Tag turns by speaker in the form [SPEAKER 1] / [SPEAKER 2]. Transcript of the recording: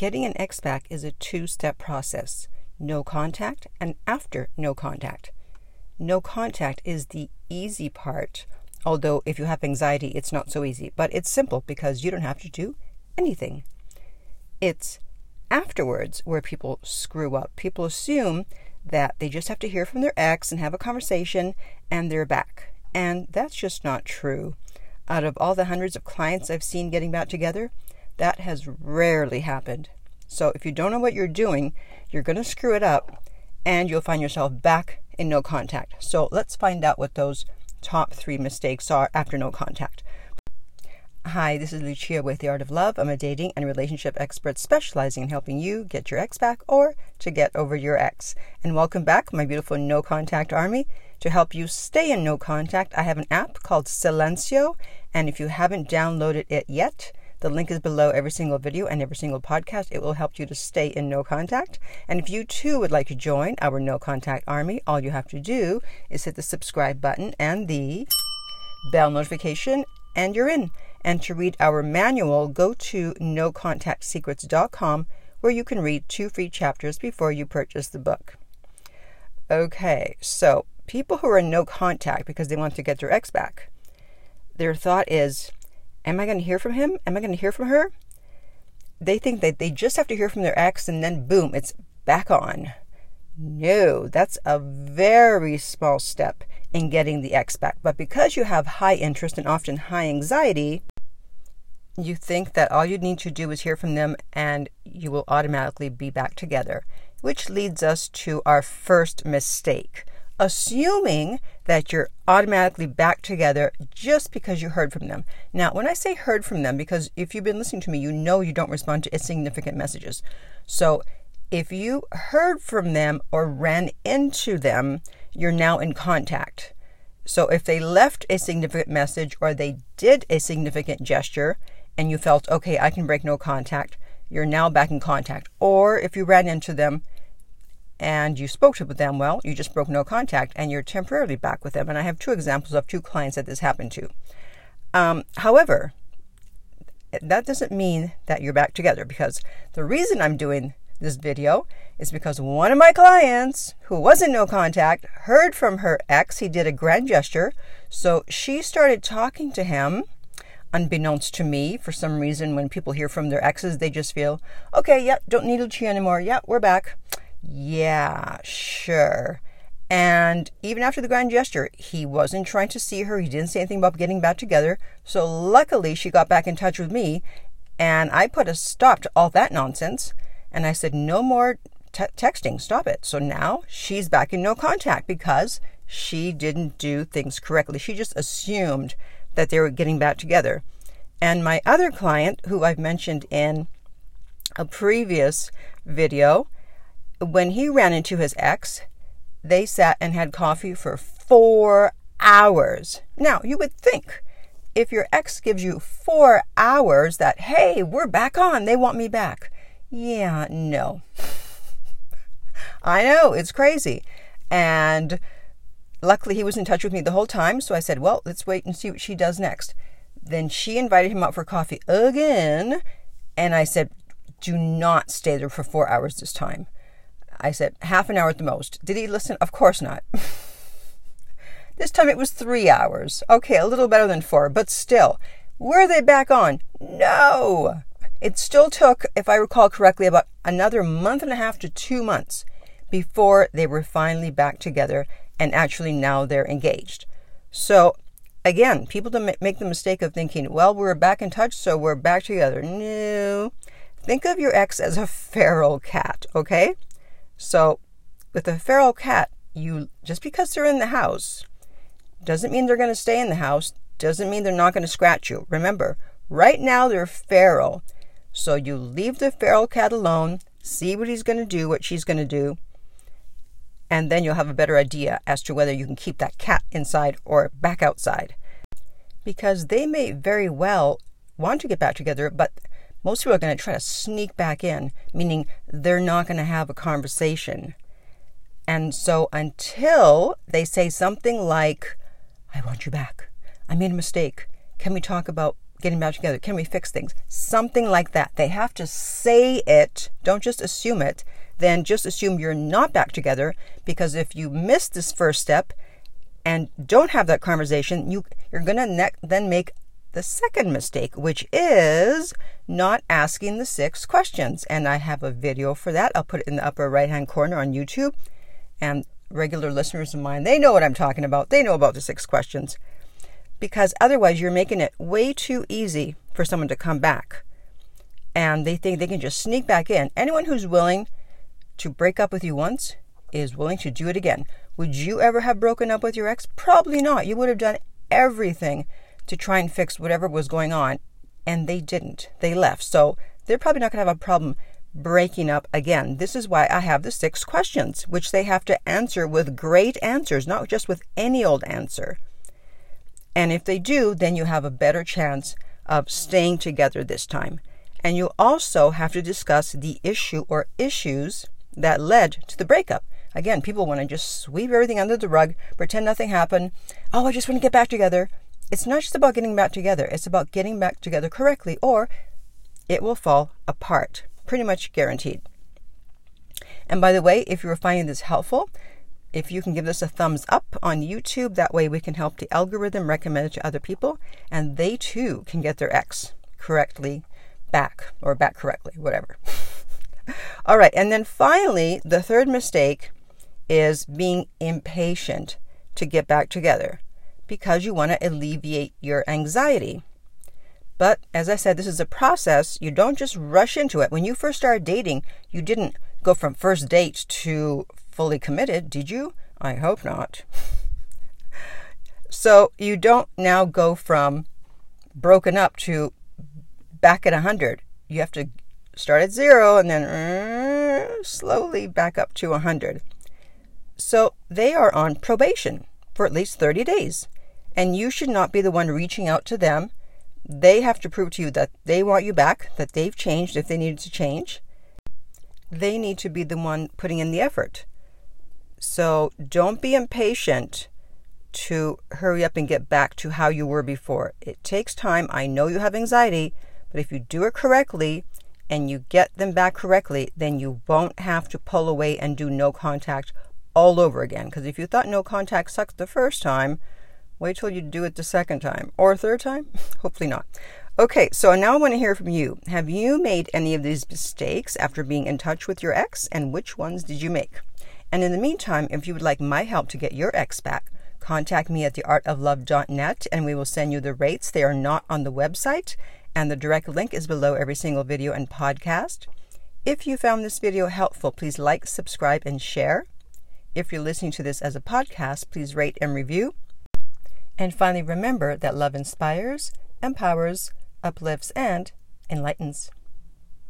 [SPEAKER 1] Getting an ex back is a two step process no contact and after no contact. No contact is the easy part, although if you have anxiety, it's not so easy. But it's simple because you don't have to do anything. It's afterwards where people screw up. People assume that they just have to hear from their ex and have a conversation and they're back. And that's just not true. Out of all the hundreds of clients I've seen getting back together, that has rarely happened. So if you don't know what you're doing, you're going to screw it up and you'll find yourself back in no contact. So let's find out what those top three mistakes are after no contact. Hi, this is Lucia with The Art of Love. I'm a dating and relationship expert specializing in helping you get your ex back or to get over your ex. And welcome back, my beautiful no contact army. To help you stay in no contact, I have an app called Silencio. And if you haven't downloaded it yet, the link is below every single video and every single podcast. It will help you to stay in no contact. And if you too would like to join our no contact army, all you have to do is hit the subscribe button and the bell notification, and you're in. And to read our manual, go to nocontactsecrets.com where you can read two free chapters before you purchase the book. Okay, so people who are in no contact because they want to get their ex back, their thought is, Am I going to hear from him? Am I going to hear from her? They think that they just have to hear from their ex and then boom, it's back on. No, that's a very small step in getting the ex back. But because you have high interest and often high anxiety, you think that all you need to do is hear from them and you will automatically be back together. Which leads us to our first mistake assuming that you're automatically back together just because you heard from them. Now, when I say heard from them, because if you've been listening to me, you know you don't respond to insignificant messages. So if you heard from them or ran into them, you're now in contact. So if they left a significant message or they did a significant gesture and you felt, okay, I can break no contact, you're now back in contact. Or if you ran into them and you spoke to them well, you just broke no contact and you're temporarily back with them. And I have two examples of two clients that this happened to. Um, however, that doesn't mean that you're back together because the reason I'm doing this video is because one of my clients who was in no contact heard from her ex. He did a grand gesture. So she started talking to him unbeknownst to me. For some reason, when people hear from their exes, they just feel, okay, yeah, don't need Lucia anymore. Yeah, we're back. Yeah, sure. And even after the grand gesture, he wasn't trying to see her. He didn't say anything about getting back together. So luckily, she got back in touch with me, and I put a stop to all that nonsense. And I said, no more te- texting. Stop it. So now she's back in no contact because she didn't do things correctly. She just assumed that they were getting back together. And my other client, who I've mentioned in a previous video, when he ran into his ex, they sat and had coffee for four hours. Now, you would think if your ex gives you four hours that, hey, we're back on, they want me back. Yeah, no. I know, it's crazy. And luckily, he was in touch with me the whole time. So I said, well, let's wait and see what she does next. Then she invited him out for coffee again. And I said, do not stay there for four hours this time. I said, half an hour at the most. Did he listen? Of course not. this time it was three hours. Okay, a little better than four, but still. Were they back on? No! It still took, if I recall correctly, about another month and a half to two months before they were finally back together and actually now they're engaged. So, again, people don't make the mistake of thinking, well, we're back in touch, so we're back together. No. Think of your ex as a feral cat, okay? So, with a feral cat, you just because they're in the house doesn't mean they're going to stay in the house, doesn't mean they're not going to scratch you. Remember, right now they're feral. So you leave the feral cat alone, see what he's going to do, what she's going to do, and then you'll have a better idea as to whether you can keep that cat inside or back outside. Because they may very well want to get back together, but most people are going to try to sneak back in, meaning they're not going to have a conversation. And so until they say something like, I want you back, I made a mistake, can we talk about getting back together? Can we fix things? Something like that. They have to say it. Don't just assume it. Then just assume you're not back together because if you miss this first step and don't have that conversation, you you're going to ne- then make the second mistake, which is not asking the six questions. And I have a video for that. I'll put it in the upper right hand corner on YouTube. And regular listeners of mine, they know what I'm talking about. They know about the six questions. Because otherwise, you're making it way too easy for someone to come back. And they think they can just sneak back in. Anyone who's willing to break up with you once is willing to do it again. Would you ever have broken up with your ex? Probably not. You would have done everything to try and fix whatever was going on, and they didn't. They left. So they're probably not going to have a problem breaking up again. This is why I have the six questions, which they have to answer with great answers, not just with any old answer. And if they do, then you have a better chance of staying together this time. And you also have to discuss the issue or issues that led to the breakup. Again, people want to just sweep everything under the rug, pretend nothing happened. Oh, I just want to get back together. It's not just about getting back together, it's about getting back together correctly, or it will fall apart. Pretty much guaranteed. And by the way, if you're finding this helpful, if you can give this a thumbs up on YouTube, that way we can help the algorithm recommend it to other people, and they too can get their ex correctly back, or back correctly, whatever. All right, and then finally, the third mistake is being impatient to get back together because you want to alleviate your anxiety. But as I said, this is a process. You don't just rush into it. When you first started dating, you didn't go from first date to fully committed, did you? I hope not. so you don't now go from broken up to back at 100. You have to start at zero and then uh, slowly back up to 100. So they are on probation for at least 30 days. And you should not be the one reaching out to them. They have to prove to you that they want you back, that they've changed if they needed to change. They need to be the one putting in the effort. So don't be impatient to hurry up and get back to how you were before. It takes time. I know you have anxiety, but if you do it correctly and you get them back correctly, then you won't have to pull away and do no contact all over again. Because if you thought no contact sucked the first time, wait till you do it the second time or third time. Hopefully not. Okay, so now I want to hear from you. Have you made any of these mistakes after being in touch with your ex, and which ones did you make? And in the meantime, if you would like my help to get your ex back, contact me at theartoflove.net and we will send you the rates. They are not on the website, and the direct link is below every single video and podcast. If you found this video helpful, please like, subscribe, and share. If you're listening to this as a podcast, please rate and review. And finally, remember that love inspires, empowers, uplifts, and enlightens.